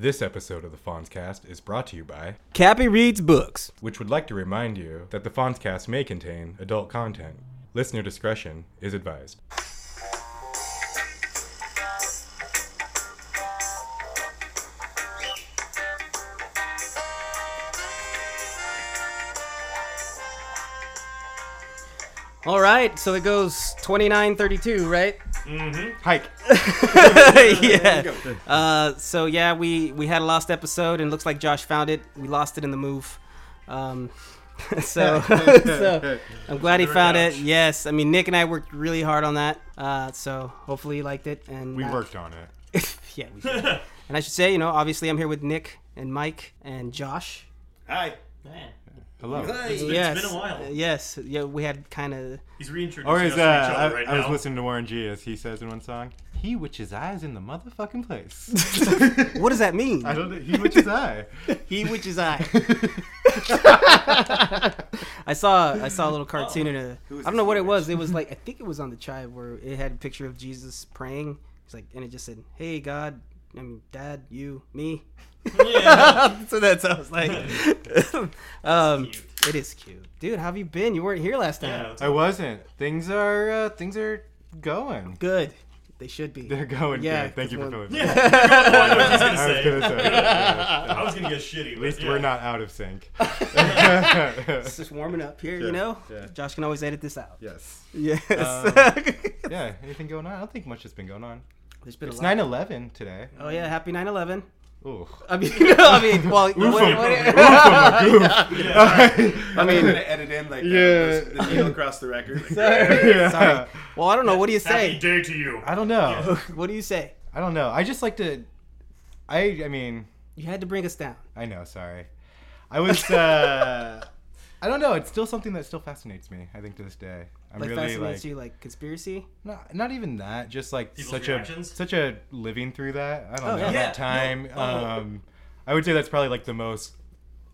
This episode of the Fonzcast is brought to you by, Cappy reads books. which would like to remind you that the Fonzcast may contain adult content. Listener discretion is advised. All right, so it goes 29-32, right? Hike. yeah. Uh, so yeah, we we had a lost episode, and looks like Josh found it. We lost it in the move. Um, so, so I'm glad he found it. Yes, I mean Nick and I worked really hard on that. Uh, so hopefully he liked it. And We uh, worked on it. yeah, we did. and I should say, you know, obviously I'm here with Nick and Mike and Josh. Hi. Hello. It's been, yes, it's been a while. Uh, yes, yeah, we had kind of. He's reintroducing Or us is to uh, each I, other right I was now. listening to Warren G as he says in one song, "He which his eye is in the motherfucking place." What does that mean? I don't know. He which his eye. he which is I. I saw I saw a little cartoon in a I don't know what it was. It was like I think it was on the tribe where it had a picture of Jesus praying. It's like and it just said, "Hey God, I mean Dad, you, me." Yeah. so that's I was like, um, it is cute, dude. How have you been? You weren't here last time. yeah. I wasn't. Things are uh, things are going. Good. They should be. They're going Yeah, good. Thank you for because filling. Yeah. I know gonna I was gonna say. I was gonna get shitty. At least but we're not out of sync. It's just warming up here, Yeah, you know. yeah. Josh can always edit this out. yes. Yes. Um, Yeah. Anything going on? I don't think much has been going on. There's been It's 9/11 today. Oh yeah, happy 9/11. Ooh. I mean, I mean, well, what, what- Yeah. I mean, gonna edit in like Yeah. the, the needle across the record. Yeah. sorry. Well, I don't know. What do you say? Happy say? day to you. I don't know. What do you say? I don't know. I just like to. I I mean You had to bring us down. I know. Sorry. I was. uh I don't know. It's still something that still fascinates me. I think to this day. I'm Like really fascinates like. you, like conspiracy. Not, not even that. Just like People's such reactions? a such a living through that. I don't Oh, know yeah. Yeah, that time. no, oh. Um, I would say that's probably like the most.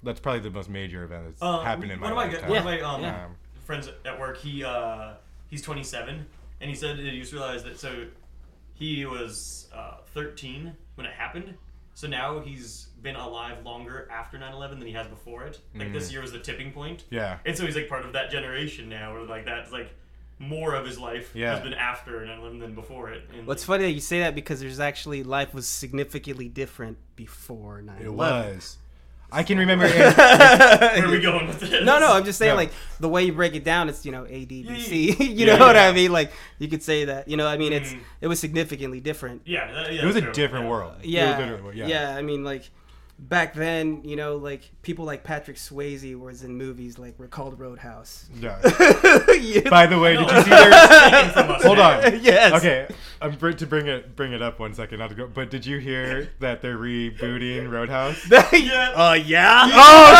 That's probably the most major event that's Uh, happened in my one of my lifetime. one of my um, Yeah. friends at work. He uh, he's 27, and he said that he just realized that so he was uh, 13 when it happened. So now he's been alive longer after 9/11 than he has before it. Like this year was the tipping point. Yeah. And so he's like part of that generation now, where like that's like more of his life Yeah. has been after 9/11 than before it. And What's funny that you say that because there's actually life was significantly different before 9/11. It was. I can remember. Where are we going with this? No, no, I'm just saying No. like the way you break it down, it's you know A D B C. You yeah, know what yeah. I mean? Like you could say that. You know, I mean, it's Mm. it was significantly different. Yeah, that, yeah it was a different Yeah. world. It was Yeah, literally- yeah, I mean, like back then, you know, like people like Patrick Swayze was in movies like were called Roadhouse. Yeah. Yeah. By the way, did you see their? Taken from Hold on. yes. Okay, I'm br- to bring it bring it up one second. Not to go, but did you hear that they're rebooting Roadhouse? Yeah. Uh, yeah. oh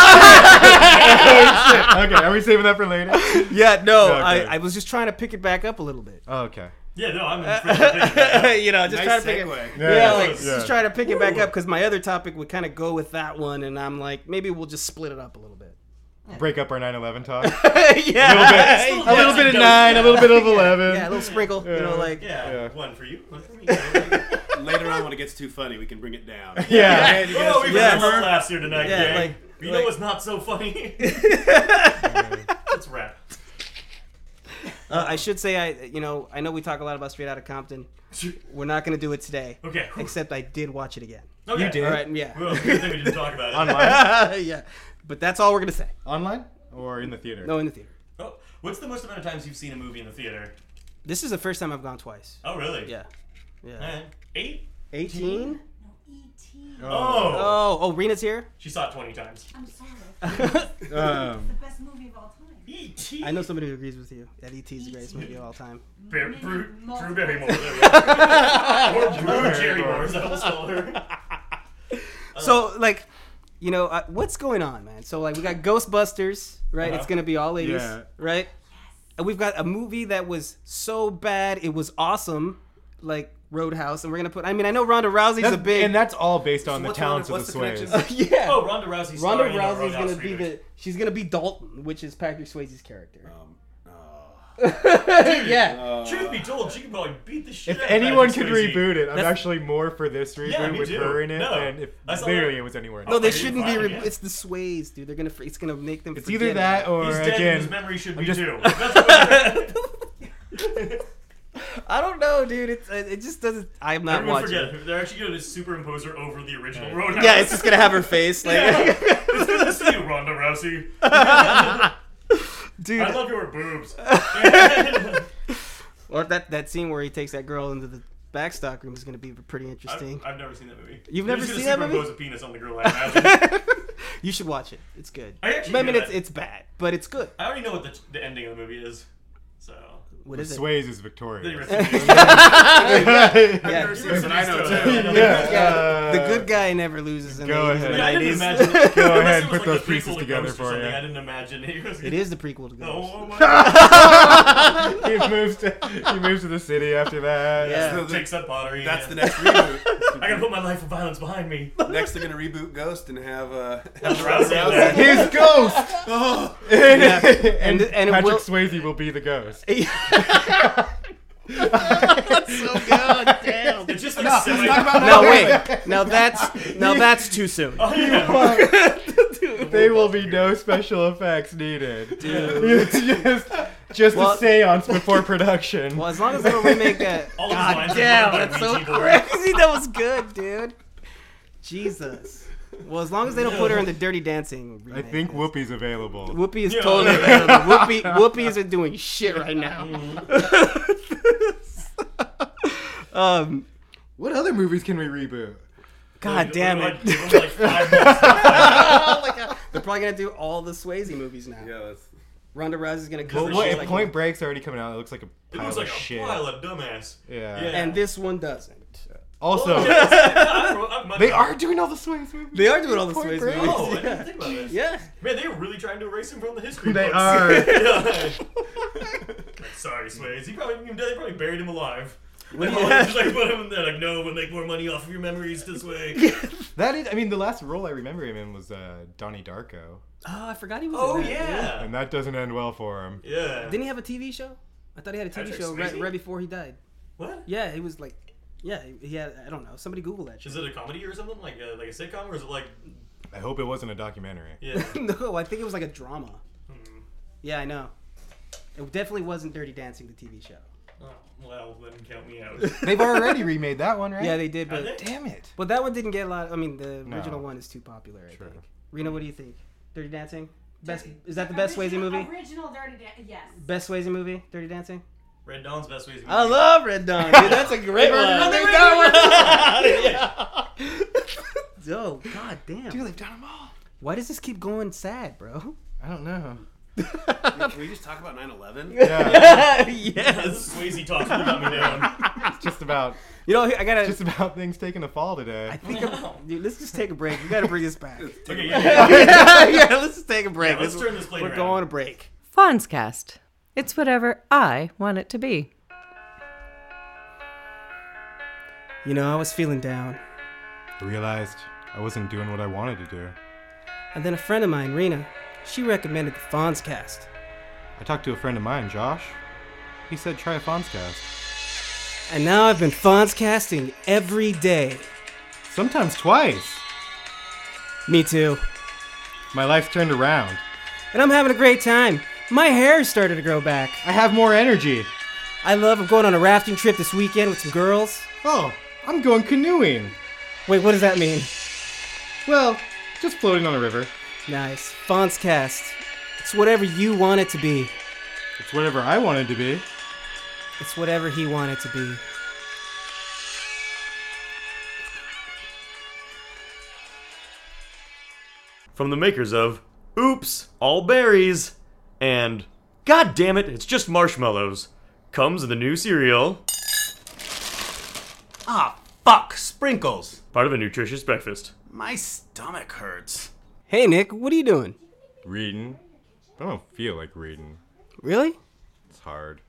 shit! Okay, are we saving that for later? yeah. No, Okay. I, I was just trying to pick it back up a little bit. Oh, okay. Yeah, no, I'm pretty you know, just Nice trying to pick it. segue. Yeah, Yeah, like yeah. just trying to pick it back up because my other topic would kind of go with that one, and I'm like, maybe we'll just split it up a little bit. Break up our 9/11 talk. A yeah, little bit, a little bit of nine, a little bit of eleven. Yeah, a little sprinkle. You know, like Yeah, Yeah. one for you, one for me. Later on, when it gets too funny, we can bring it down. Yeah. Okay, you guys oh, we Yes. got some laughs tonight, Yeah, gang. like- you like- know what's not so funny? Let's wrap. Uh, I should say, I you know, I know we talk a lot about Straight Outta Compton. We're not gonna do it today. Okay. Except I did watch it again. okay. You did? All right, yeah. Well, good thing we didn't talk about it. Online, yeah, but that's all we're gonna say. online, or in the theater? No, in the theater. Oh, what's the most amount of times you've seen a movie in the theater? This is the first time I've gone twice. Oh, really? Yeah, yeah. Eight? Eighteen. Oh. Oh, oh, Rena's here. She saw it 20 times. I'm sorry. Um, the best movie of all time. E.T. I know somebody who agrees with you. That ET is the greatest movie of all time. Bar- Many Drew, Drew Barrymore. There we go. or Drew Jerrymore, as I will call her. So, like, you know, uh, what's going on, man? So, like, we got Ghostbusters, right? Uh-huh. It's gonna be all ladies, Yeah. right? And we've got a movie that was so bad it was awesome, like Roadhouse, and we're gonna put. I mean, I know Ronda Rousey's that's, a big. and that's all based on the what's talents Ronda- of the what's the Swayze. connection? yeah. Oh, Ronda Rousey's Ronda starring in Rousey's gonna be the. She's gonna be Dalton, which is Patrick Swayze's character. Um, uh, yeah. Truth be told, she could probably beat the shit If out anyone could Swayze. reboot it, I'm That's- actually more for this reboot Yeah, with too. her in it No. than if literally that- it was anywhere else. No, they shouldn't be. fine, Re- yeah. It's the Swayze, dude. They're gonna. fr- It's gonna make them. It's either that or He's dead and again. his memory should I'm be just- too. That's what I don't know, dude. It's it it just doesn't. I'm not Everyone watching. forget. They're actually going to superimpose her over the original Roadhouse. Yeah, it's just gonna have her face like. Yeah. it's good to see you, Ronda Rousey. dude. I love your boobs. Or that that scene where he takes that girl into the backstock room is gonna be pretty I've, interesting. I've never seen that movie. You've They're never just seen gonna that movie? superimpose a penis on the girl, I imagine. you should watch it. It's good. I actually I mean, did. it's it's bad, but it's good. I already know what the, the ending of the movie is. So. What is it? Swayze is Then Victoria. you rest in peace. Yeah. I've never seen it, But I know so- too. Yeah, Yeah, the good guy never loses in go the 80s ahead. and Yeah, I didn't 90s. imagine. Go ahead, it was put like those pieces to together for something, you. I didn't imagine it. was It is the prequel to Ghost. Oh my god. he moves to he moves to the city after that. Yeah. So the- Takes up pottery. that's yeah. the next reboot. I gotta put my life of violence behind me. Next, they're gonna reboot Ghost and have uh, Ronda have Rousey. His ghost, Oh, and, And- and Patrick Swayze will be the ghost. That's so good. Damn. It's just like semi- Now wait. Now that's now that's too soon. Oh, yeah. There will be no special effects needed. Dude. It's just just Well- a séance before production. Well, as long as they don't remake that. All God damn, that's so crazy. That was good, dude. Jesus. Well, as long as they don't put her in the Dirty Dancing. I remake, think Whoopi's available. Whoopi is Yeah. totally available. Whoopi, Whoopi isn't doing shit right now. um, What other movies can we reboot? God damn it. Like, give him like five minutes. They're probably gonna do all the Swayze movies now. yeah, that's Ronda Rousey's gonna come. Well, Well, what, she's if like- Point Break's already coming out? It looks like a It pile looks of like a shit. pile of dumbass. yeah. Yeah. and this one doesn't. Also, Well, yeah, I- I- I- they are doing all the Swayze movies. They are doing all the Point Swayze Break. movies. Oh, I didn't think about this. yeah. Man, they were really trying to erase him from the history They books. are. yeah. Sorry, Swayze. He probably they probably buried him alive. What They do you- just like put him in there, like, no, we'll make more money off of your memories this way. That is, I mean, the last role I remember him in was uh, Donnie Darko, Oh, I forgot he was. oh in that, yeah. and that doesn't end well for him. Yeah. Didn't he have a TV show? I thought he had a TV Patrick show right, Swayze? right before he died. What? Yeah, he was like, yeah, he- he had. I don't know. Somebody Google that shit. Is it a comedy or something like a, like a sitcom or is it like I hope it wasn't a documentary. yeah? no, I think it was like a drama. Hmm. Yeah, I know. It definitely wasn't Dirty Dancing, the TV show. Oh, well, then count me out. They've already remade that one, right? Yeah, they did, but they? Damn it. but that one didn't get a lot. I mean, the No. original one is too popular. I True. think. Rena, what do you think? Dirty Dancing. Best is that the best Swayze original- movie? Original Dirty Dancing. Yes. Best Swayze movie? Dirty Dancing. Red Dawn's best ways. to I love Red Dawn, dude. That's a great one. Oh god damn! Dude, they've done them all. Why does this keep going sad, bro? I don't know. Can we just talk about 9/11? Yeah, yes. Swayze talks really got me down. it's just about You know, I gotta. just about things taking a fall today. I think. I'm- dude, let's just take a break. We gotta bring this back. Okay, yeah, yeah. yeah, yeah, let's just take a break. Yeah, let's turn this plane We're around. going to break. Fonzcast. It's whatever I want it to be. You know, I was feeling down, I realized I wasn't doing what I wanted to do. and then a friend of mine, Rena, she recommended the Fonzcast. I talked to a friend of mine, Josh. He said try a Fonzcast. And now I've been Fonzcasting every day. Sometimes twice. Me too. My life's turned around. And I'm having a great time. My hair started to grow back. I have more energy. I love I'm going on a rafting trip this weekend with some girls. Oh, I'm going canoeing. Wait, what does that mean? Well, just floating on a river. Nice. Fonzcast. It's whatever you want it to be. It's whatever I wanted to be. It's whatever he wanted to be. From the makers of Oops, All Berries and God damn it, it's just marshmallows comes the new cereal, Ah, fuck, sprinkles. part of a nutritious breakfast. My stomach hurts. Hey, Nick, what are you doing? Reading? I don't feel like reading. Really? It's hard.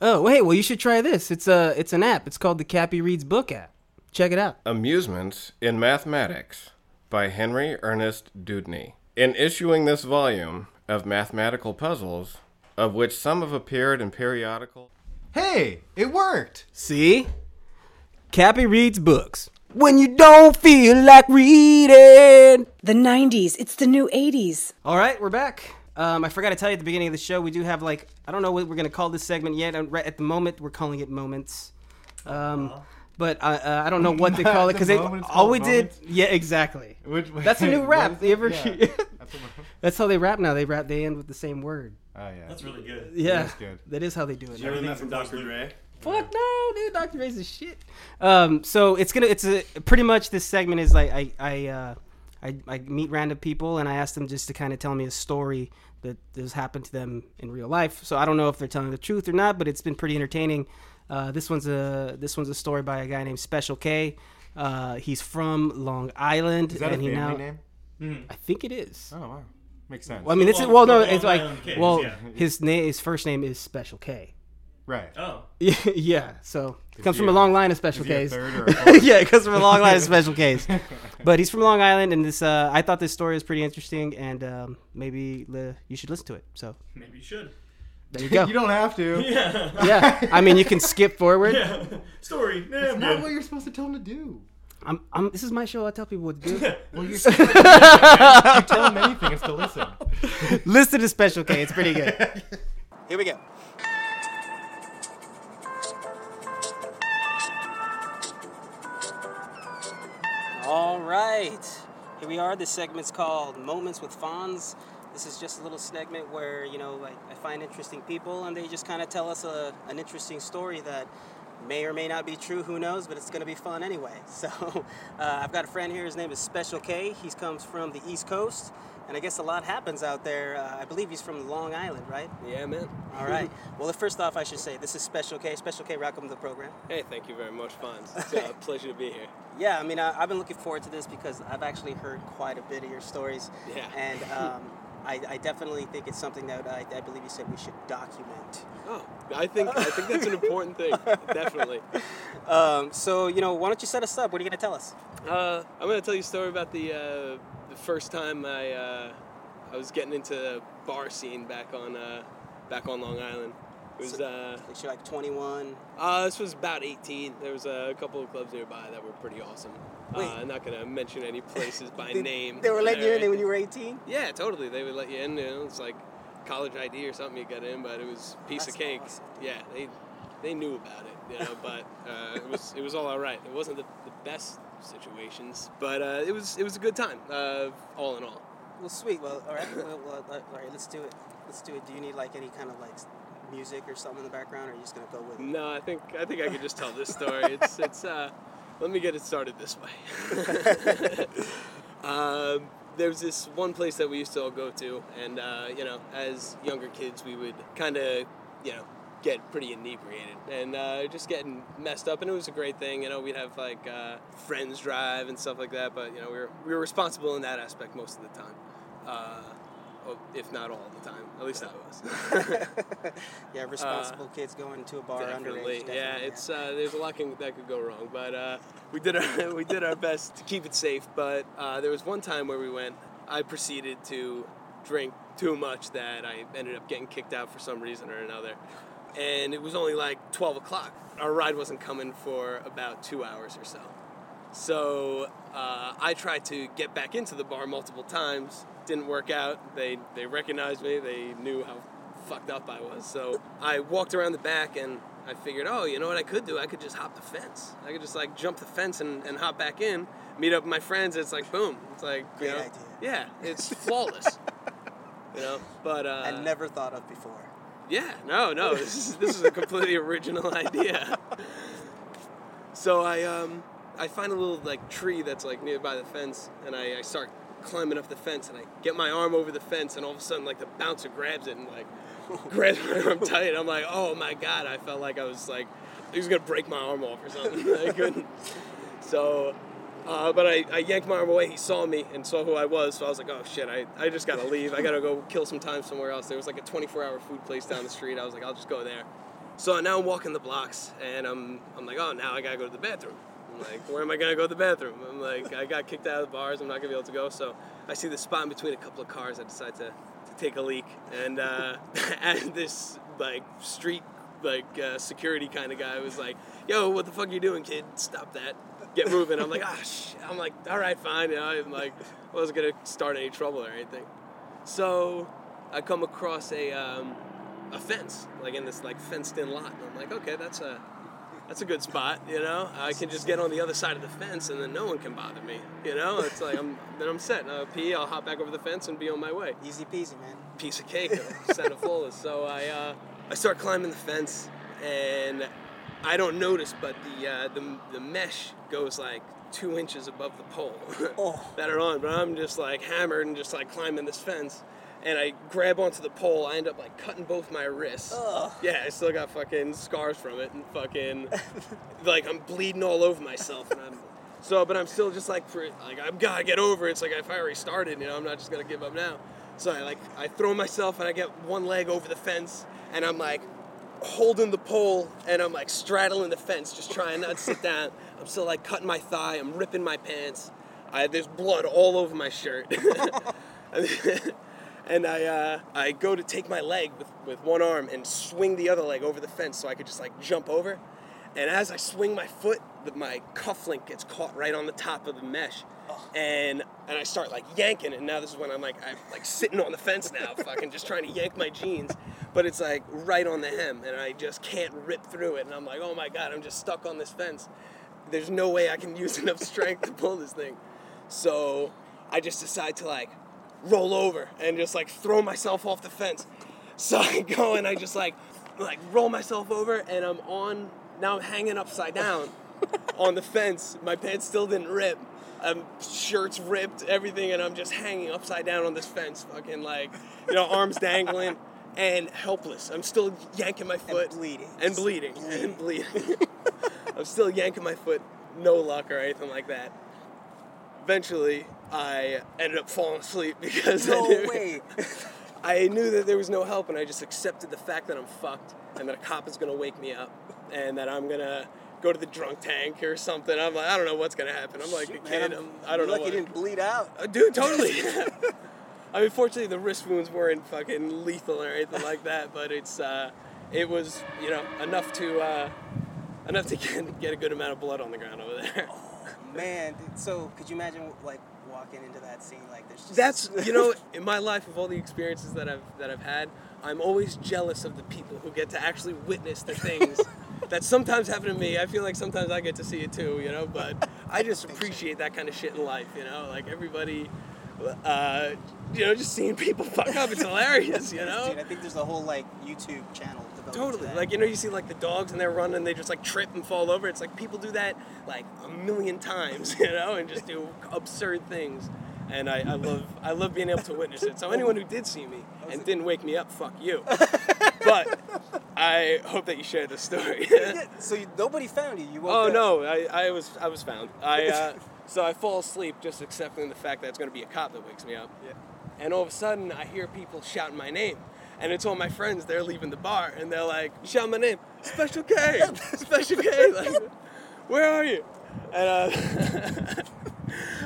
Oh, hey, well, you should try this. It's a, it's an app. It's called the Cappy Reads Book app. Check it out. Amusements in Mathematics by Henry Ernest Dudeney. In issuing this volume of mathematical puzzles, of which some have appeared in periodicals. Hey, it worked. See? Cappy reads books. When you don't feel like reading. The 90s. It's the new 80s. All right, we're back. Um, I forgot to tell you at the beginning of the show, we do have like, I don't know what we're going to call this segment yet. Right at the moment, we're calling it Moments. Um, but uh, uh, I don't know what to call it because the moment, it's all called we did, yeah, exactly. Which, That's a new rap. is You ever- Yeah. That's how they rap now. They rap, they end with the same word. oh yeah. That's really good. Yeah, That's good. that is how they do it. Did you ever learn that from Dr. Dre? Fuck no, dude. Dr. Dre's a shit. Um, so it's gonna, it's a pretty much this segment is like I, I, uh, I, I meet random people and I ask them just to kind of tell me a story that has happened to them in real life. So I don't know if they're telling the truth or not, but it's been pretty entertaining. Uh, this one's a this one's a story by a guy named Special K. Uh, he's from Long Island, Is that a and family he now name? Mhm. I think it is. Oh wow, makes sense. Well, I mean, it's Long- well, no, it's like Island well, yeah. his name, his first name is Special K. right. Oh. yeah, so it comes from a a- long line of Special Is Ks. third or a fourth? yeah, it comes from a long line of Special Ks. But he's from Long Island, and this uh, I thought this story was pretty interesting, and um, maybe li- you should listen to it. So Maybe you should. there you go. you don't have to. Yeah. yeah, I mean, you can skip forward. yeah. Story. Nah, I'm Not good. what you're supposed to tell him to do. I'm, I'm, this is my show. I tell people what to do. Well, you're supposed to you tell him anything is to listen. listen to Special K. It's pretty good. Here we go. All right. Here we are. This segment's called Moments with Fonz. This is just a little segment where, you know, like I find interesting people and they just kind of tell us a, an interesting story that may or may not be true, who knows, but it's going to be fun anyway. So uh, I've got a friend here. His name is Special K. He comes from the East Coast. And I guess a lot happens out there. Uh, I believe he's from Long Island, right? Yeah, man. All right. Well, first off, I should say this is Special K. Special K, welcome to the program. Hey, thank you very much, Fonz. It's a pleasure to be here. Yeah, I mean, I, I've been looking forward to this because I've actually heard quite a bit of your stories. Yeah. And um, I, I definitely think it's something that I, I believe you said we should document. Oh, I think I think that's an important thing. Definitely. Um, so, you know, why don't you set us up? What are you going to tell us? Uh, I'm gonna tell you a story about the uh, the first time I uh, I was getting into the bar scene back on uh, back on Long Island. It was uh, Like, you're like 21. uh, this was about 18. There was a couple of clubs nearby that were pretty awesome. Uh, I'm not gonna mention any places by They- name. They were letting you in when you were 18? Yeah, totally. They would let you in. You know, it's like college ID or something you get in, but it was a piece That's of cake. awesome. Yeah, they they knew about it, you know, but uh, it was it was all alright. It wasn't the, the best situations, but uh, it was it was a good time, uh, all in all. Well, sweet. Well, all right. Well, well, all right, let's do it. Let's do it. Do you need like any kind of like music or something in the background, or are you just going to go with it? No, I think I think I could just tell this story. It's it's uh, let me get it started this way. um, there's this one place that we used to all go to, and uh, you know, as younger kids, we would kind of, you know, get pretty inebriated and uh, just getting messed up, and it was a great thing. You know, we'd have like uh, friends drive and stuff like that, but you know, we were we were responsible in that aspect most of the time. Uh, if not all the time, at least I was. yeah, responsible kids going to a bar Definitely, underage. yeah. It's uh, there's a lot can, that could go wrong, but uh, we did our we did our best to keep it safe. But uh, there was one time where we went. I proceeded to drink too much that I ended up getting kicked out for some reason or another, and it was only like 12 o'clock. Our ride wasn't coming for about two hours or so. So uh, I tried to get back into the bar multiple times. Didn't work out. They they recognized me. They knew how fucked up I was. So I walked around the back and I figured, oh, you know what I could do? I could just hop the fence. I could just like jump the fence and, and hop back in, meet up with my friends. It's like boom. It's like you Great know, idea. yeah, it's flawless. you know, but uh, I never thought of before. yeah, no, no. This is this is a completely original idea. So I um I find a little like tree that's like nearby the fence, and I, I start climbing up the fence, and I get my arm over the fence, and all of a sudden like the bouncer grabs it and like grabs my arm tight. I'm like, oh my god! I felt like I was like he was gonna break my arm off or something. I couldn't. So. Uh, but I, I yanked my arm away. He saw me and saw who I was, so I was like, oh shit, I, I just gotta leave. I gotta go kill some time somewhere else. There was like a 24 hour food place down the street. I was like, I'll just go there. So now I'm walking the blocks and I'm, I'm like, oh, now I gotta go to the bathroom. I'm like, where am I gonna go to the bathroom? I'm like, I got kicked out of the bars. I'm not gonna be able to go. So I see the spot in between a couple of cars. I decide to, to take a leak, and uh, and this like street like uh, security kind of guy was like, "Yo, what the fuck are you doing, kid? Stop that! Get moving!" I'm like, "Ah, sh-. I'm like, all right, fine." You know, I'm like, I wasn't gonna start any trouble or anything. So I come across a um, a fence, like in this like fenced in lot, and I'm like, okay, that's a that's a good spot, you know. I can just get on the other side of the fence, and then no one can bother me, you know. It's like I'm then I'm set. I'll pee, I'll hop back over the fence and be on my way. Easy peasy, man. Piece of cake, Santa flawless. So I uh, I start climbing the fence, and I don't notice, but the uh, the the mesh goes like two inches above the pole oh. that are on. But I'm just like hammered and just like climbing this fence. And I grab onto the pole. I end up like cutting both my wrists. Yeah, I still got fucking scars from it, and fucking like I'm bleeding all over myself. And I'm so, but I'm still just like for like I've got to get over it. It's like if I already started, you know, I'm not just gonna give up now. So I like I throw myself and I get one leg over the fence, and I'm like holding the pole and I'm like straddling the fence, just trying not to sit down. I'm still like cutting my thigh. I'm ripping my pants. I, there's blood all over my shirt. and I uh, I go to take my leg with, with one arm and swing the other leg over the fence so I could just like jump over. And as I swing my foot, the, my cuff link gets caught right on the top of the mesh. And and I start like yanking, and now this is when I'm like I'm like sitting on the fence now, fucking just trying to yank my jeans, but it's like right on the hem, and I just can't rip through it, and I'm like, oh my god, I'm just stuck on this fence. There's no way I can use enough strength to pull this thing, so I just decide to like roll over and just like throw myself off the fence. So I go and I just like like roll myself over, and I'm on now I'm hanging upside down on the fence. My pants still didn't rip. Um, shirt's ripped, everything, and I'm just hanging upside down on this fence, fucking like, you know, arms dangling and helpless. I'm still yanking my foot. And bleeding. And bleeding. And bleeding. I'm still yanking my foot, no luck or anything like that. Eventually, I ended up falling asleep because I No knew, way. I knew that there was no help, and I just accepted the fact that I'm fucked, and that a cop is gonna wake me up, and that I'm gonna go to the drunk tank or something. I'm like, I don't know what's gonna happen. I'm like a kid. I'm, I don't know. Lucky didn't bleed out. uh, dude, totally. I mean, fortunately, the wrist wounds weren't fucking lethal or anything like that, but it's uh, it was you know enough to uh, enough to get, get a good amount of blood on the ground over there. Man, so could you imagine like walking into that scene like there's just That's you know in my life of all the experiences that I've that I've had, I'm always jealous of the people who get to actually witness the things that sometimes happen to me. I feel like sometimes I get to see it too, you know. But I just appreciate that kind of shit in life, you know. Like everybody, uh, you know, just seeing people fuck up, it's hilarious, you know. Dude, I think there's a whole like YouTube channel Totally. Like you know, you see like the dogs and they're running, they just like trip and fall over. It's like people do that like a million times, you know, and just do absurd things. And I, I love I love being able to witness it. So anyone who did see me and didn't wake me up, fuck you. but I hope that you share the story. Yeah, so you, nobody found you. You woke oh up. no, I, I was I was found. I uh, so I fall asleep just accepting the fact that it's gonna be a cop that wakes me up. Yeah. And all of a sudden I hear people shouting my name. And it's all my friends, they're leaving the bar and they're like, shout my name, Special K, Special K, like where are you? And uh,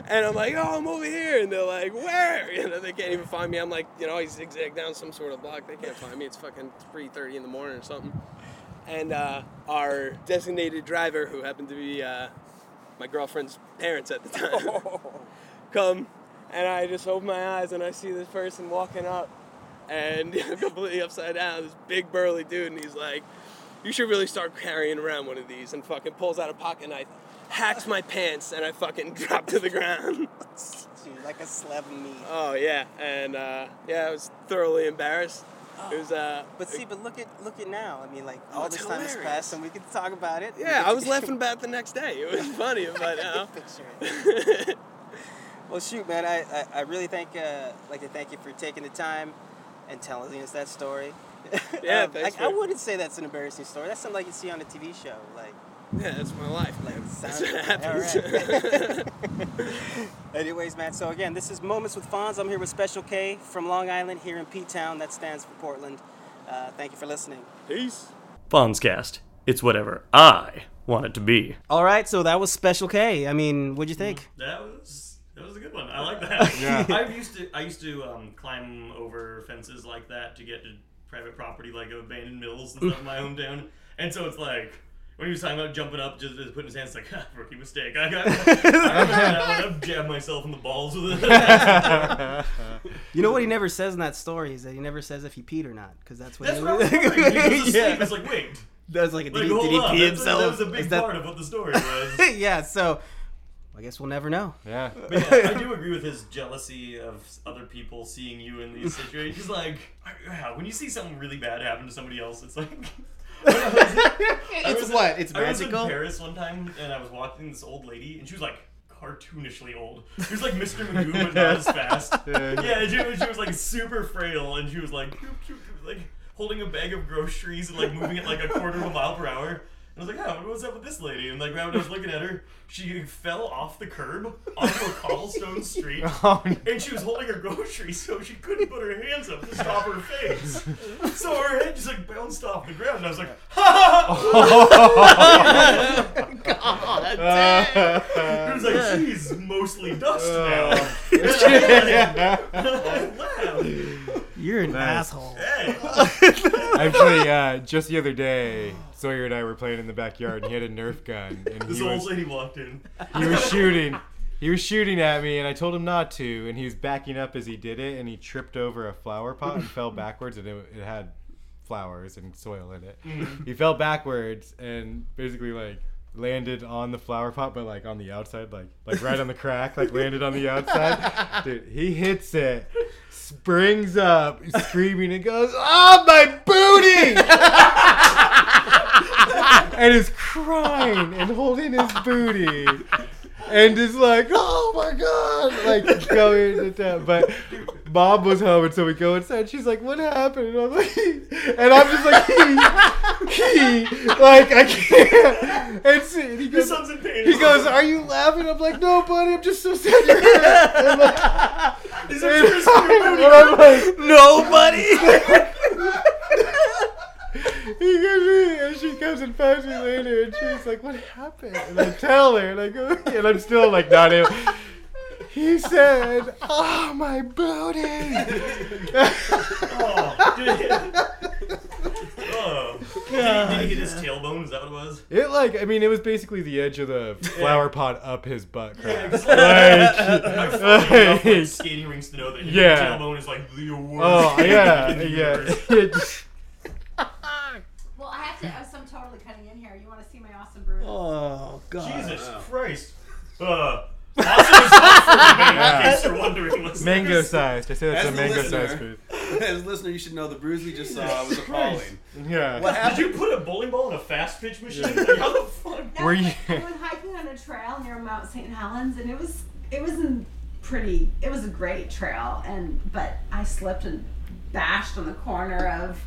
and I'm like, oh, I'm over here. And they're like, where? You know, they can't even find me. I'm like, you know, I zigzag down some sort of block. They can't find me. It's fucking 3.30 in the morning or something. And uh, our designated driver, who happened to be uh, my girlfriend's parents at the time, come. And I just open my eyes and I see this person walking up and completely upside down, this big burly dude. And he's like, you should really start carrying around one of these. And fucking pulls out a pocket knife, hacks my pants, and I fucking drop to the ground. Dude, like a slab of meat. Oh yeah, and uh, yeah, I was thoroughly embarrassed. It was uh, But see, but look at look at now. I mean, like Oh, all this time has passed, and we can talk about it. Yeah, I was laughing about it the next day. It was funny, but uh, Picture it. Well, shoot, man, I, I, I really thank uh, like to thank you for taking the time and telling us that story. Yeah, Um, thanks I, I wouldn't say that's an embarrassing story. That's something like you see on a TV show. Like, yeah, that's my life. like That's what happens. all right. Anyways, man. So again, this is Moments with Fonz. I'm here with Special K from Long Island, here in P Town. That stands for Portland. Uh, thank you for listening. Peace. Fonzcast. It's whatever I want it to be. All right, so that was Special K. I mean, what'd you think? That was that was a good one. one. I like that. Yeah. I used to I used to um, climb over fences like that to get to private property, like abandoned mills and stuff in my hometown. And so it's like when he was talking about jumping up, just, just putting his hands like ah, rookie mistake. I got. I remember that one. I've jabbed myself in the balls with it. You know what he never says in that story is that he never says if he peed or not, because that's what That's he what I was. He goes yeah. It's like wait. That's like, did Like, he, did he pee That's- himself? That was a Is big that- part of what the story was. yeah, so I guess we'll never know. yeah. But yeah, I do agree with his jealousy of other people seeing you in these situations. He's like, yeah, when you see something really bad happen to somebody else, it's like. I It's was- what? It's I was in? Paris one time, and I was watching this old lady, and she was like cartoonishly old. She was like Mr. Magoo, but not as fast. Yeah, and she, was- she was like super frail, and she was like, "Choop, choop," like holding a bag of groceries and like moving at like a quarter of a mile per hour. And I was like, oh, what's up with this lady? And like when I was looking at her, she fell off the curb onto a cobblestone street. Oh, no. And she was holding her groceries, so she couldn't put her hands up to stop her face. So her head just like bounced off the ground. And I was like, ha ha! It was like, she's mostly dust now. I laughed. You're an Nice. asshole. Hey. Actually, uh, just the other day, Sawyer and I were playing in the backyard, and he had a Nerf gun, and This he old was, lady walked in. he was shooting. He was shooting at me, and I told him not to, and he was backing up as he did it, and he tripped over a flower pot and fell backwards, and it, it had flowers and soil in it. He fell backwards and basically like landed on the flower pot, but like on the outside, like like right on the crack, like landed on the outside. Dude, he hits it, springs up, screaming, and goes, "Oh my booty!" and is crying and holding his booty. And is like, oh my god, like going to town. But Bob was home, and so we go inside. She's like, what happened? And I'm like, and I'm just like, he, he, like I can't. And, so- and he goes, he goes, are you laughing? I'm like, no, buddy, I'm just so sad you're hurt. Is and there tears booty? I'm like, Nobody. he gives me, and she comes and finds me later, and she's like, "What happened?" And I tell her, and I go, and I'm still like not able. He said, "Oh my booty." Oh, did he, oh. Did, he, did he hit his tailbone? Is that what it was? It like, I mean, it was basically the edge of the flower pot up his butt crack. it's like, I've followed enough like, like- skating rinks to know that Yeah. your tailbone is like the worst. oh yeah, the yeah. It- Well, I have to. I'm totally cutting in here. You want to see my awesome bruise? Oh god. Jesus Christ. Uh, awesome is not for debate, in case you're wondering. listeners. mango sized. I say that's As a the mango listener- sized food. As a listener, you should know the bruise we just saw was appalling. Yeah. What Did happened? you put a bowling ball in a fast pitch machine? Like, how the fuck? No, Were you- I was hiking on a trail near Mount St. Helens, and it was it was a pretty. It was a great trail, and but I slipped and bashed on the corner of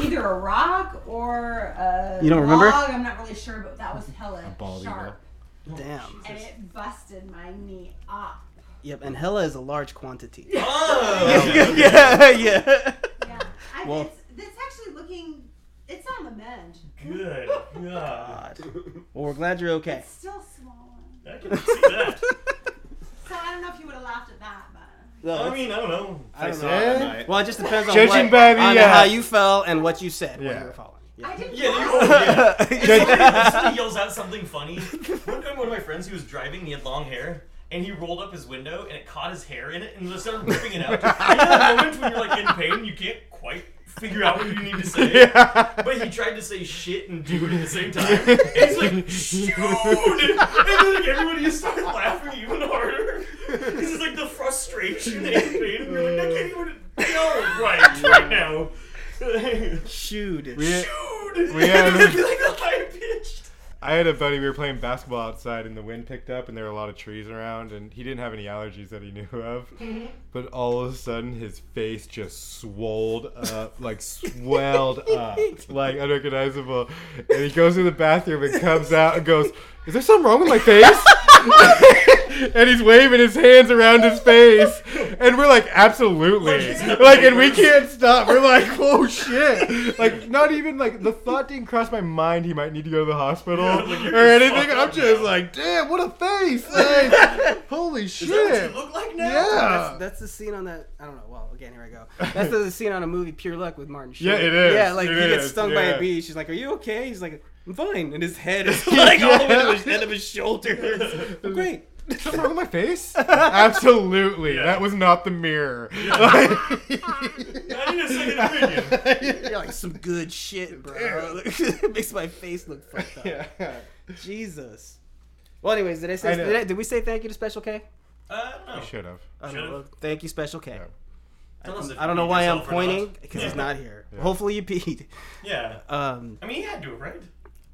either a rock or a You don't remember? log. I'm not really sure, but that was hella bald sharp, Damn. and it busted my knee up. Yep, and hella is a large quantity. Oh, yeah, yeah. Yeah, I, Well- it's, it's actually looking. It's on the mend. Good. God. God. Well, we're glad you're okay. It's still swollen. I can see that. So I don't know if you would have laughed at that, but. I mean, I don't know. I don't saw know. it that night. Well, it just depends on Judging what, by the, on uh, how you fell and what you said when you were falling. I didn't. Yeah, fall. you, oh, yeah. If somebody, yells out something funny. One time, one of my friends, he was driving, he had long hair, and he rolled up his window, and it caught his hair in it, and it started ripping it out. You know that moment when you're like in pain, you can't quite figure out what you need to say. But he tried to say shit and dude at the same time. And he's like, shoot! And then like, everybody just started laughing even harder. This is like the frustration and pain. And you're like, I can't even yell right right now. Shoot. We- Shoot! we had- like a high pitched. I had a buddy. We were playing basketball outside, and the wind picked up, and there were a lot of trees around, and he didn't have any allergies that he knew of. Mm-hmm. But all of a sudden, his face just swolled up, like swelled up, like unrecognizable. And he goes to the bathroom and comes out and goes, "Is there something wrong with my face?" and he's waving his hands around his face, and we're like, absolutely, like, and we can't stop. We're like, oh shit, like, not even like the thought didn't cross my mind he might need to go to the hospital like, or anything. I'm just now. like, damn, what a face! Like, holy Is that what shit! you look like now? Yeah. That's the scene on that. I don't know. Well, again, here I go. That's the scene on a movie, Pure Luck, with Martin Short. Yeah, it is. Yeah, like It he gets is, stung by a bee. She's like, "Are you okay?" He's like, "I'm fine," and his head is like all the way to the end of his shoulders. I'm great. Something wrong with my face? Absolutely, Yeah. that was not the mirror. I need a second opinion. You're like some good shit, bro. it makes my face look fucked up. yeah. Jesus. Well, anyways, did I say? I. Did, I, did we say thank you to Special K? Uh, no. Should have. Should've. know. Thank you, Special K. Yeah. Tell us if I don't know why I'm yourself or not. pointing because he's not here. Hopefully you peed. Yeah. Um, I mean, he had to, right?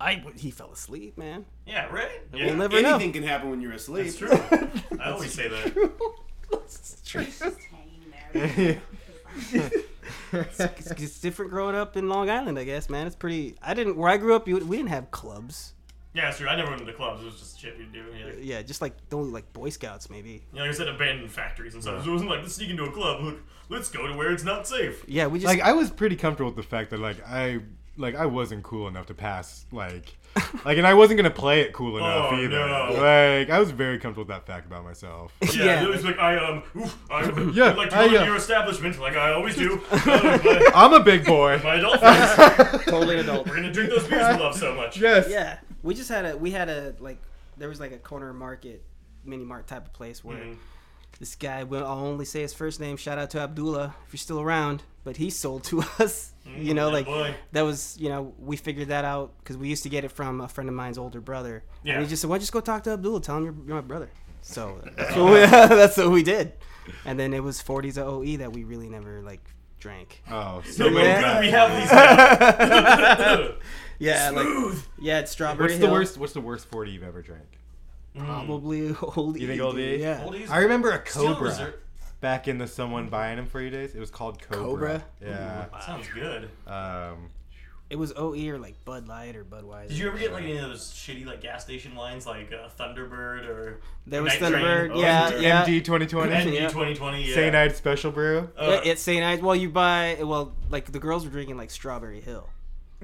I he fell asleep, man. Yeah, right? We'll Yeah. never know. Anything can happen when you're asleep. It's true. I always say that. Just hanging there. it's, it's- it's different growing up in Long Island, I guess, man. It's pretty. I didn't where I grew up. You, we didn't have clubs. Yeah, it's true. I never went to the clubs. It was just shit we'd do. Yeah. Uh, yeah, just like only like Boy Scouts, maybe. You know, like I said, abandoned factories and stuff. It wasn't like, let's sneak into a club. Look, let's go to where it's not safe. Yeah, we just like I was pretty comfortable with the fact that like I like I wasn't cool enough to pass like like and I wasn't gonna play it cool enough Oh, either. no. Like I was very comfortable with that fact about myself. Yeah, Yeah. it was like I um, oof, I Yeah, would like to I, go uh, your establishment like I always do. Uh, my, I'm a big boy. my adult friends, totally adult. we're gonna drink those beers we love so much. Yes. Yeah, we just had a we had a like there was like a corner market, mini mart type of place where Mhm. this guy will I'll only say his first name. Shout out to Abdullah if you're still around. But he sold to us. you know, like boy. that was you know we figured that out because we used to get it from a friend of mine's older brother. Yeah. And he just said, "Why don't you just go talk to Abdullah? Tell him you're, you're my brother." So that's what, we, that's what we did. And then it was 40s of OE that we really never like drank. Oh, So so good we have these now. Yeah, like yeah, it's strawberry. what's the worst? What's the worst forty you've ever drank? Mm. Probably old. You think Old dude, E? Yeah. Oldies. I remember a Cobra reserve- back in the someone buying them for you days. It was called Cobra. Cobra? Yeah. Sounds good. Um, It was OE or like Bud Light or Budweiser. Did you ever get like any of those shitty like gas station lines like uh, Thunderbird or There was Night Thunderbird. Oh, yeah, Thunderbird. yeah. MD 2020. MD 2020, Yeah. St. Ides Special Brew. Uh, Yeah, it's St. Ides. Well, you buy well, like the girls were drinking like Strawberry Hill.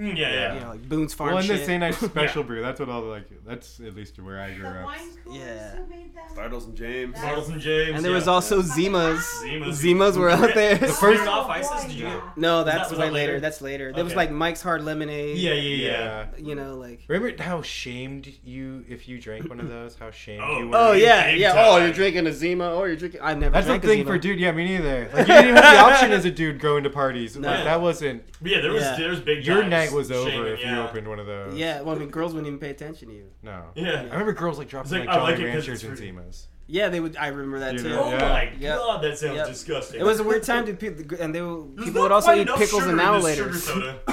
Mm, yeah, yeah. You know, like Boone's Farm Well, and shit. the St. Ides Special Brew. That's what all the like. That's at least where I grew The up. wine coolers Yeah. who made them? Bartles and James. Bartles and James. and there was yeah. also Zimas. Zimas. Zimas were out there. The first- first off ices. Did you get? No, that's was way that later? later? That's later. There was Okay. like Mike's Hard Lemonade. Yeah, yeah, yeah. Yeah. You know, like. Remember how shamed you if you drank one of those? How shamed Oh. you were. Oh yeah, Big yeah. time. Oh, you're drinking a Zima. Oh, you're drinking. I never. That's the drank a thing Zima. for dude. Yeah, me neither. Like you didn't even have the option as a dude going to parties. No. Like that wasn't. But yeah, there was Yeah. there was big. Your times night was over shaming, if you opened one of those. Yeah, well, I mean, girls wouldn't even pay attention to you. No. Yeah. I remember girls like dropping like, like, oh, I like Jolly Ranchers and free. Zimas. Yeah, they would. I remember that You too. know, Oh Yeah. my Yep. god, that sounds Yep. disgusting. It was a weird time to pe- and they would, people would also eat pickles and sugar now in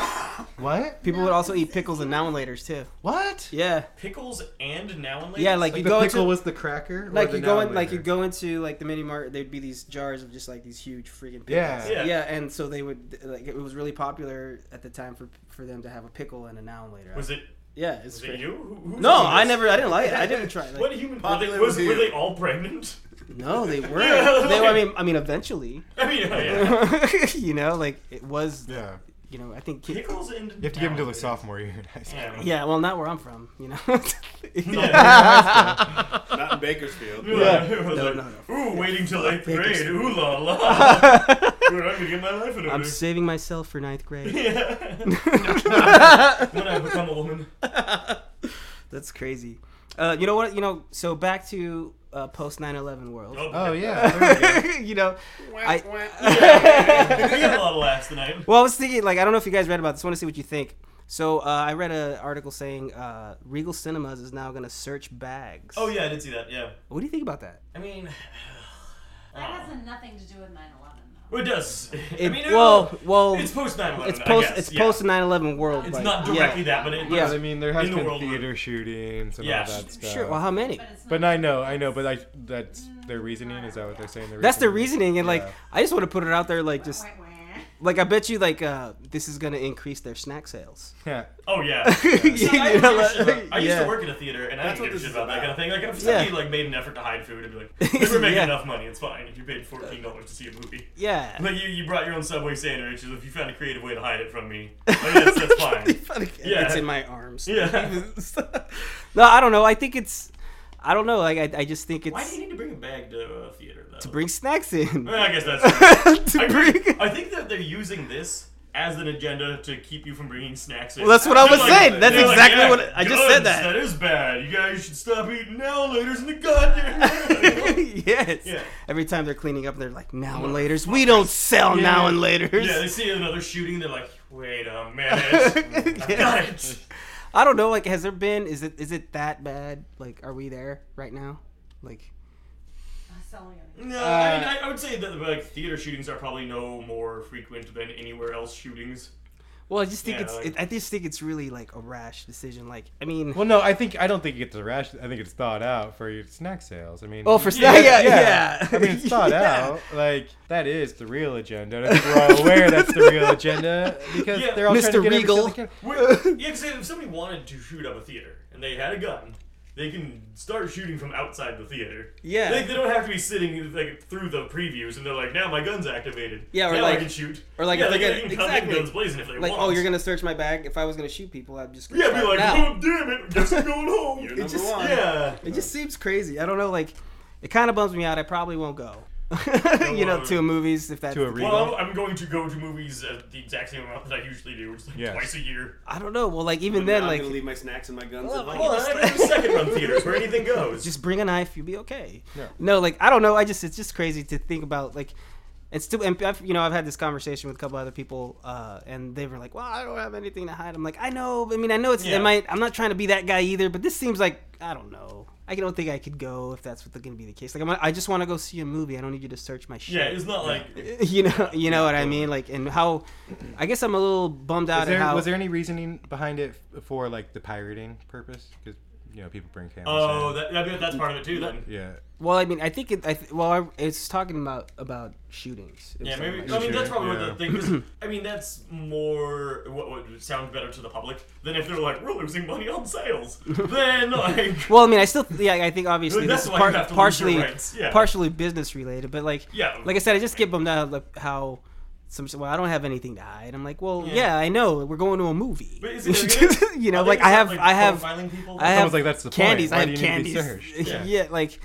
this sugar laters. soda. What? People would also eat pickles and now and laters too. What? Yeah, Pickles and now and later. yeah, like, Like you the go pickle into was the cracker. or like the you go now in like you later? go into like the mini mart. There'd be these jars of just like these huge freaking pickles. Yeah. Yeah. yeah, and so they would like it was really popular at the time for for them to have a pickle and a now and later. Was it? Yeah, it's Was it great. you? Who, who No, told I this? never. I didn't like it. I didn't try. Like, What human? Were Popular was, with were you. they all pregnant? no, they weren't. Yeah, they, I mean, I mean, eventually, I mean, yeah. yeah. you know, like it was. Yeah. You know, I think. Ki- Pickles and. You have to give them to the sophomore year in high school. Yeah. yeah, well, not where I'm from. You know. Yeah. Not in Bakersfield. Yeah. No, no, no. Ooh, waiting till eighth grade. Ooh la la. Ooh, I'm gonna get my life in order. I'm saving myself for ninth grade. Yeah. when I become a woman. That's crazy. Uh, you know what? You know, so back to uh, post 9/11 world. Oh yeah. there you know, I. we got a lot of laughs tonight. Well, I was thinking, like, I don't know if you guys read about this. I want to see what you think. So, uh, I read an article saying uh, Regal Cinemas is now going to search bags. Oh yeah, I did see that. Yeah. What do you think about that? I mean. That has nothing to do with 9/11 though. Well, it does. I It- mean, well, well, it's post 9/11. it's I post, guess, it's yeah. post 9/11 world. It's like, not yeah. directly that, but it, Yeah. I mean, there has In the been world theater shootings and Yeah, all that stuff. Sure. Well, how many? But, But I know, I know, but I, that's their reasoning. Is that what they're saying? Their That's the reasoning? reasoning, and like, I just want to put it out there, like, just. Like I bet you like uh this is gonna increase their snack sales. Yeah. Oh yeah. See, I, You know, don't give a shit like- about- I used yeah. to work in a theater, and I That's didn't give a shit is about that kind of thing. Like if Yeah. somebody like made an effort to hide food, I'd be like, "We were making Yeah. enough money. It's fine. If you paid fourteen dollars to see a movie." Yeah. Like you, you brought your own Subway sandwich. If you found a creative way to hide it from me, like, that's, that's fine. Yeah. It's in my arms. Yeah. no, I don't know. I think it's. I don't know. Like I, I just think it's Why do you need to bring a bag to though? To bring snacks in. I guess that's. To I, bring- I think that they're using this as an agenda to keep you from bringing snacks in. Well, that's what I was saying. That's exactly yeah, what- I just said that. That is bad. You guys should stop eating now and later's in the goddamn. yes. Yeah. Every time they're cleaning up, they're like, now and later's. We don't sell now and later's. Yeah, they see another shooting. They're like, wait a minute. I got it. I don't know. Like, has there been? Is it is it that bad? Like, are we there right now? Like, Selling it. No, Uh, I, mean, I, I would say that like theater shootings are probably no more frequent than anywhere else shootings. well, I just think Yeah, it's. like- it, I just think it's really like a rash decision. Like, I mean, Well, no, I think I don't think it's a rash. I think it's thought out for your snack sales. I mean, oh, for snack, yeah, yeah, yeah. I mean, it's thought Yeah. out. Like that is the real agenda. And I think we're all aware that's the real agenda because Yeah. they're all trying to get every Regal. cent they can. Well, yeah, because if somebody wanted to shoot up a theater and they had a gun, they can start shooting from outside the theater. Yeah. They, they don't have to be sitting like through the previews and they're like, now my gun's activated. Yeah, or now like- I can shoot. or like yeah, if they they're can, gonna- they can in exactly. guns blazing if they Like, oh, want. oh, you're gonna search my bag. If I was gonna shoot people, I'm just Yeah, be like, now. oh damn it, guess I'm going home. You're It number just- one. yeah. It just seems crazy. I don't know. Like, it kind of bums me out. I probably won't go. you know, to movies if that's To a the Regal? Well, I'm going to go to movies at the exact same amount that I usually do, which is like Yes. twice a year. I don't know. Well, like even I'm then, not like gonna leave my snacks and my guns Well, at home. Well, I have second run theaters where anything goes. just bring a knife, you'll be okay. Yeah. No, like I don't know. I just it's just crazy to think about like. And still, and I've, you know, I've had this conversation with a couple other people, uh, and they were like, "Well, I don't have anything to hide." I'm like, "I know. I mean, I know it's. Yeah. It might. I'm not trying to be that guy either, but this seems like I don't know. I don't think I could go if that's what going to be the case. Like, I'm, I just want to go see a movie. I don't need you to search my shit. yeah, it's not like you know, you know what I mean. Like, and how? I guess I'm a little bummed out Is there, at how. was there any reasoning behind it for like the pirating purpose? Because you know people bring cameras. oh, in. that, I mean, that's part of it too. Then yeah. well, I mean, I think it. I th- well, I, it's talking about about shootings. It Yeah, maybe. about I mean, that's probably yeah. what the thing is. I mean, that's more what would sound better to the public than if they're like, we're losing money on sales. then like, Well, I mean, I still, yeah, I think obviously Like, this that's is par- you have to lose partially, yeah. partially business related, but like, Yeah. like I said, I just get bummed out like how some. Well, I don't have anything to hide. I'm like, well, Yeah. yeah, I know we're going to a movie. But is it- you know, like I have, like, I have, people? I It's have like that's the point. candies. Why I have you need to be candies. yeah. Yeah. like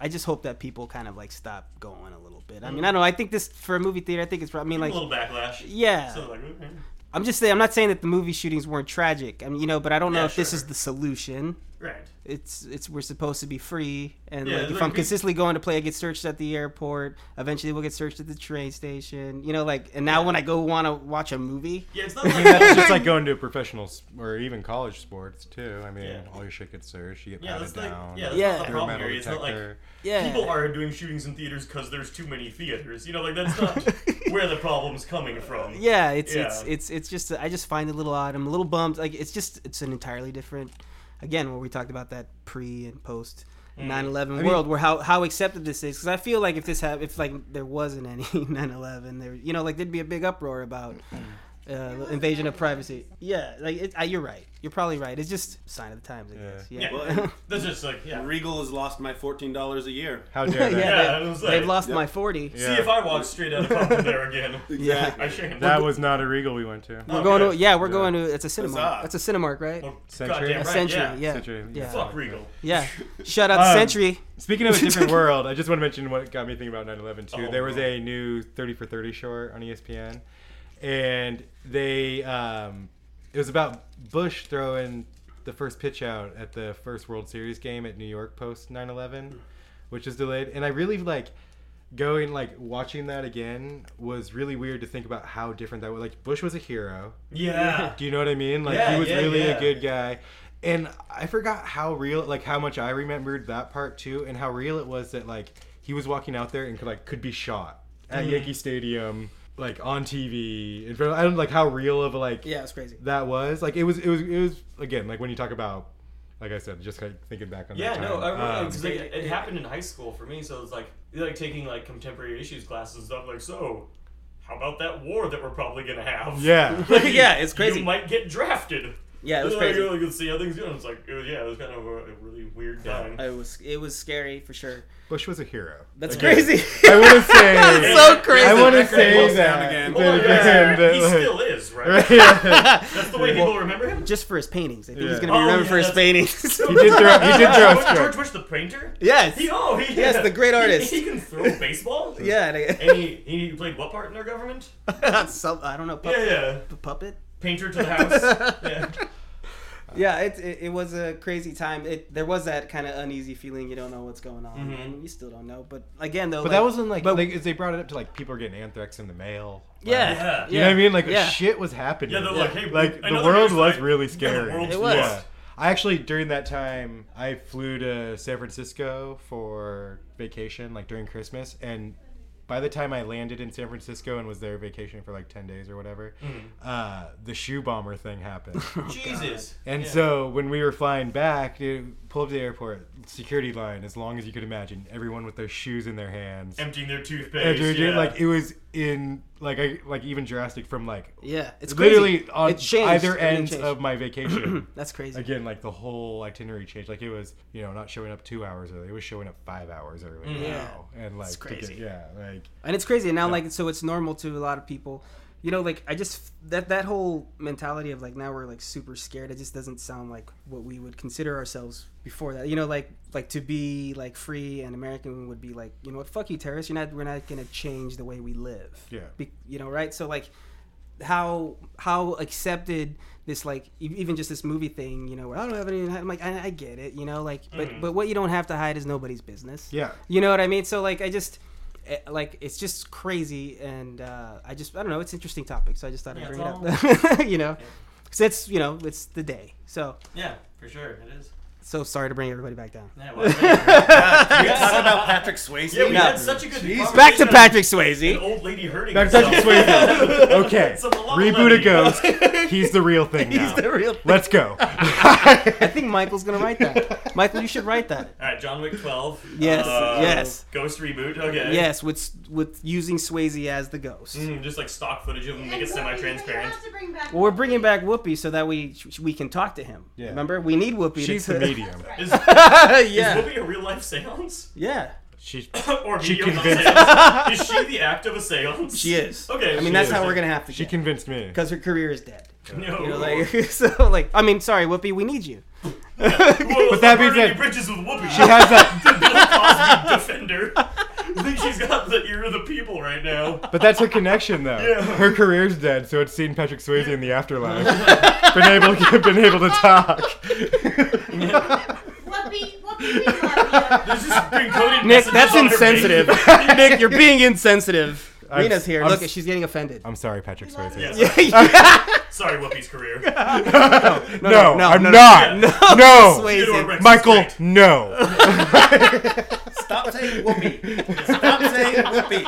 I just hope that people kind of like stop going a little bit. I mean, I don't know. I think this for a movie theater, I think it's. I mean, like a little backlash. yeah. So like, okay. I'm just saying. I'm not saying that the movie shootings weren't tragic. I mean, you know, but I don't know Yeah, if this is the solution. Right. it's it's we're supposed to be free and Yeah, like if like I'm we- consistently going to play I get searched at the airport eventually we'll get searched at the train station you know like and now when I go want to watch a movie Yeah, it's not I mean, like that's just like going to a professional s- or even college sports too. I mean, Yeah. all your shit gets searched. You get Yeah, patted that's like- down. yeah, that's Yeah. not the problem here. It's not like yeah people are doing shootings in theaters because there's too many theaters. You know, like that's not where the problem's coming from. yeah it's it's it's it's just I just find it a little odd I'm a little bummed like it's just it's an entirely different again where we talked about that pre and post Mm. 9/11 mean- world where how how accepted this is because I feel like if this have if like there wasn't any 9/11 there you know like there'd be a big uproar about uh, invasion of privacy yeah like it, uh, you're right you're probably right it's just sign of the times I guess Yeah, yeah Well, that's just like yeah. Regal has lost my fourteen dollars a year. How dare yeah, they? Yeah, they, it was they've lost Yep. my 40 See if I walk straight out of Compton there again. yeah I shan't. That was not a Regal we went to. we're going to yeah we're Yeah. going to it's a cinema Huzzah. it's a cinemark right Well, Century? goddamn A right, Century yeah. yeah Century, yeah Fuck Regal. yeah shout out Um, Century Speaking of a different world, I just want to mention what got me thinking about 9/11 too. Oh, there was no. a new 30 for 30 short on ESPN, and they um, it was about Bush throwing the first pitch out at the first World Series game at New York post 9/11, which is delayed. And I really like going like watching that again was really weird to think about how different that was. Like Bush was a hero. Yeah. Do you know what I mean? Like Yeah, he was yeah, really yeah. a good guy. And I forgot how real like how much I remembered that part too and how real it was that like he was walking out there and could like could be shot at Mm-hmm. Yankee Stadium like on TV in front of, I don't like how real of like yeah it's crazy that was. Like it was it was it was again like when you talk about like I said just like thinking back on Yeah, that no, time. I remember Um, 'cause, like, it, it happened in high school for me, so it's like like taking like contemporary issues classes and stuff. Like, so how about that war that we're probably gonna have? Yeah. yeah, it's crazy. You might get drafted. Yeah, it was Like, crazy. You can see how things go. It's like, it was, yeah, it was kind of a, a really weird time. It was it was scary for sure. Bush was a hero. That's Again, crazy. I want to say. That's so crazy. I want to say that. again. Oh, that Well, again, yeah, that, he like- still is, right? Right, yeah. That's the way people remember him. Just for his paintings. I think he's gonna be Oh, remembered yeah, for his paintings. He did throw. He did throw a George, strike. George Bush the painter. yes. He oh he Yes, the great artist. He, can throw baseball. yeah. and And he, he played what part in their government? I- Some, I don't know. Puppet, Yeah, yeah. p- Puppet. Painter to the house. yeah. Yeah, it, it, it was a crazy time. It there was that kind of uneasy feeling. You don't know what's going on, Mhm. and you still don't know. But again, though, But like, that wasn't like, but- like they brought it up to like people are getting anthrax in the mail. yeah, Yeah. You know what I mean? Like yeah. shit was happening. Yeah, they're like, hey, like the world was site. really Yeah, the scary. world's It was. Yeah. I actually during that time I flew to San Francisco for vacation, like during Christmas, and by the time I landed in San Francisco and was there vacationing for like ten days or whatever, uh, the shoe bomber thing happened. Jesus. And Yeah. so when we were flying back, dude, pull up to the airport, security line, as long as you could imagine, everyone with their shoes in their hands. emptying their toothpaste. dude, yeah. like it was in like I like even drastic from like yeah. It's crazy. literally on It either Everything ends of my vacation. That's crazy. Again, like the whole itinerary changed. Like it was, you know, not showing up two hours early. It was showing up five hours early Mm. now, and like It's to get- yeah, like and it's crazy and now like so it's normal to a lot of people you know like i just that that whole mentality of like now we're like super scared it just doesn't sound like what we would consider ourselves before that you know like like to be like free and american would be like you know what fuck you terrorists you're not we're not gonna change the way we live Yeah. be, you know right so like how how accepted this like even just this movie thing you know where i don't have any i'm like i, I get it you know like but mm-hmm. but what you don't have to hide is nobody's business yeah. you know what I mean? So like I just eh, like it's just crazy and uh, I just I don't know, it's an interesting topic, so I just thought I'd bring it up. you know. Cuz it's, you know, it's the day. So yeah, for sure, it is. So sorry to bring everybody back down. Yeah, well, yeah. We talk about Patrick Swayze? yeah, we No. had such a good Jesus. Back to Patrick on An Swayze. old lady hurting Back to. Patrick Swayze. Okay, It's a Malala reboot a levy. ghost. He's the real thing now. He's the real Let's go. I think Michael's going to write that. Michael, you should write that. All right, John Wick 12. Yes, Uh, yes. Ghost reboot. Okay. Yes, with with using Swayze as the ghost. Mm, just like stock footage of him, make it semi-transparent. Bring back- well, we're bringing back Whoopi so that we we can talk to him. Yeah. Remember, we need Whoopi. She's to the medium. Is, yeah, is Whoopi a real life seance? yeah, She's or She medium convinced- seance? Is she the act of a seance? she is. Okay. I mean, that's is. how we're gonna have to. she get. convinced me. because her career is dead. No. You know, like so, like I mean, sorry, Whoopi, we need you. Whoa, But that being said, bridges with Whoopi. She has that, the Bill Cosby defender. I think she's got the ear of the people right now. but that's her connection though. Yeah. Her career's dead, so it's seen Patrick Swayze in the afterlife. been able, been able to talk. Whoopi, Whoopi, we love There's just been coded Nick, messages that's on her insensitive. face. Nick, you're being insensitive. I'm- Nina's here. I'm Look, s- she's getting offended. I'm sorry, Patrick Swayze. Yes. yeah, Sorry, Whoopi's career. No, no, no, I'm no, not. no, No, Swayze. Rex is Michael, great. no. Stop saying Whoopi. Stop saying Whoopi.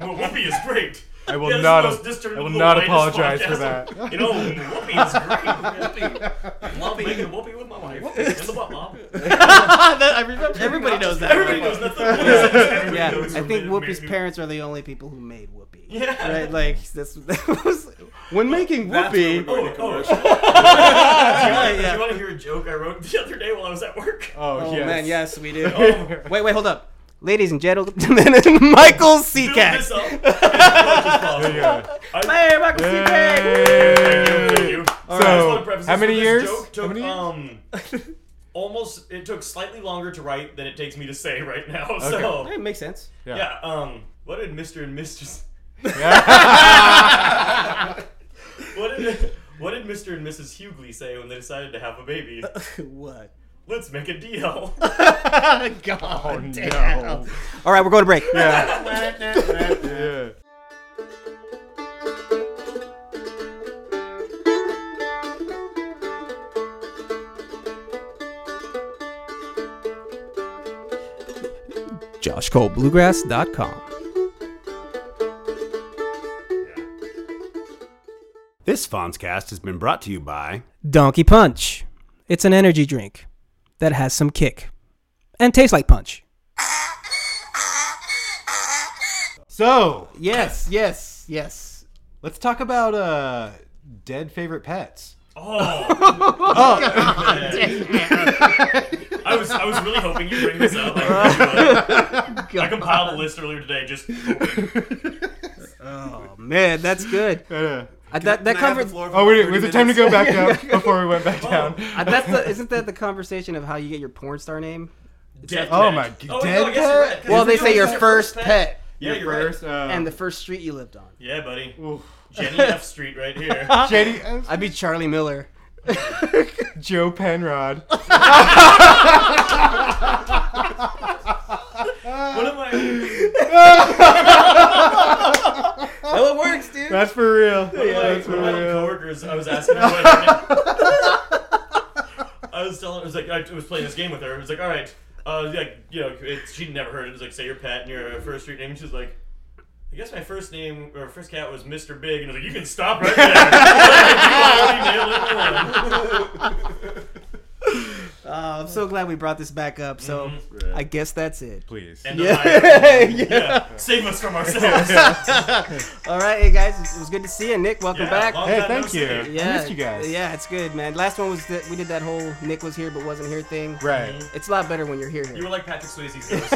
Well, Whoopi is great. I will Yeah, not. the I will not whitest apologize for that. You know, Whoopi is great. Whoopi. Love making Whoopi with my wife. In the butt, mom. I remember- everybody knows that. Everybody knows that. Everybody Yeah, knows I think Whoopi's parents are the only people who made Whoopi. Yeah. Right, like that's that was when making Whoopi. we're going to Oh, oh. commercial. Yeah, Do you want to hear a joke I wrote the other day while I was at work? Oh, Oh yes. man, yes, we do. Oh. Wait, wait, hold up. Ladies and gentlemen, Michael Build Seacat. this up as much as possible. There you go. I- Hey, Michael Yay. Seacat. Thank you, thank you. So, I just wanna preface how many with years? Joke How took, many years? Um, almost. It took slightly longer to write than it takes me to say right now. So It makes sense. Yeah. yeah. Um, what did Mr. and Mrs. what did What did Mr. and Mrs. Hughley say when they decided to have a baby? what? Let's make a deal. God Oh damn. no. All right, we're going to break. Yeah. yeah. JoshColeBluegrass.com. This Fonzcast has been brought to you by Donkey Punch. It's an energy drink that has some kick and tastes like punch. So, Yes, yes. Yes. Let's talk about uh, dead favorite pets. Oh, I was I was really hoping you'd bring this up. Like, I compiled a list earlier today. Just Oh man, that's good. Yeah. I, that that Can I have the conver- floor for Oh, wait, was it time to go back up before we went back down? uh, that's the isn't that the conversation of how you get your porn star name? dead Oh pet. my- Oh, dead no, I guess you're right, 'cause Well, they it's say your your first pet Yeah, Your you're first, right. uh, and the first street you lived on. Yeah, buddy. Oof. Jenny F Street right here. JD, I'd be Charlie Miller. Joe Penrod. What am I? Oh, it works, dude. That's for real. One of my, That's for one of my real. I was asking her what I was telling her, I was like, I was playing this game with her. It was like, all right, uh, like, you know, it, she'd never heard it. It was like, say your pet and your first street name. And she was like, I guess my first name or first cat was Mr. Big. And I was like, you can stop right there. you already nailed it. Uh, I'm so glad we brought this back up. So Right. I guess that's it. Please. And Yeah. yeah. yeah. Save us from ourselves. All right, hey guys, it was good to see you, Nick. Welcome Yeah, back. long Hey, time no thank you. see. Yeah, I missed you guys. Yeah, it's good, man. Last one was that we did that whole Nick was here but wasn't here thing. Right. It's a lot better when you're here. You were like Patrick Swayze's ghost.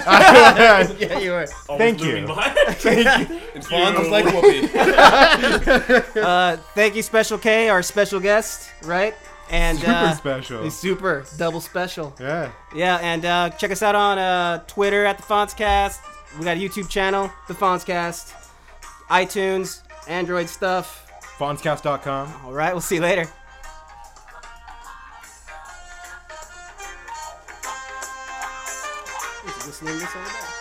yeah, you were. Always Thank looming you. behind. And Fonz was like Whoopi. Uh, thank you, Special K, our special guest, right? And Super uh, special. he's super double special. Yeah. Yeah, and uh, check us out on uh, Twitter at the Fonzcast. We got a YouTube channel, the Fonzcast, iTunes, Android stuff. Fonzcast.com. All right, we'll see you later. Listening to this over there.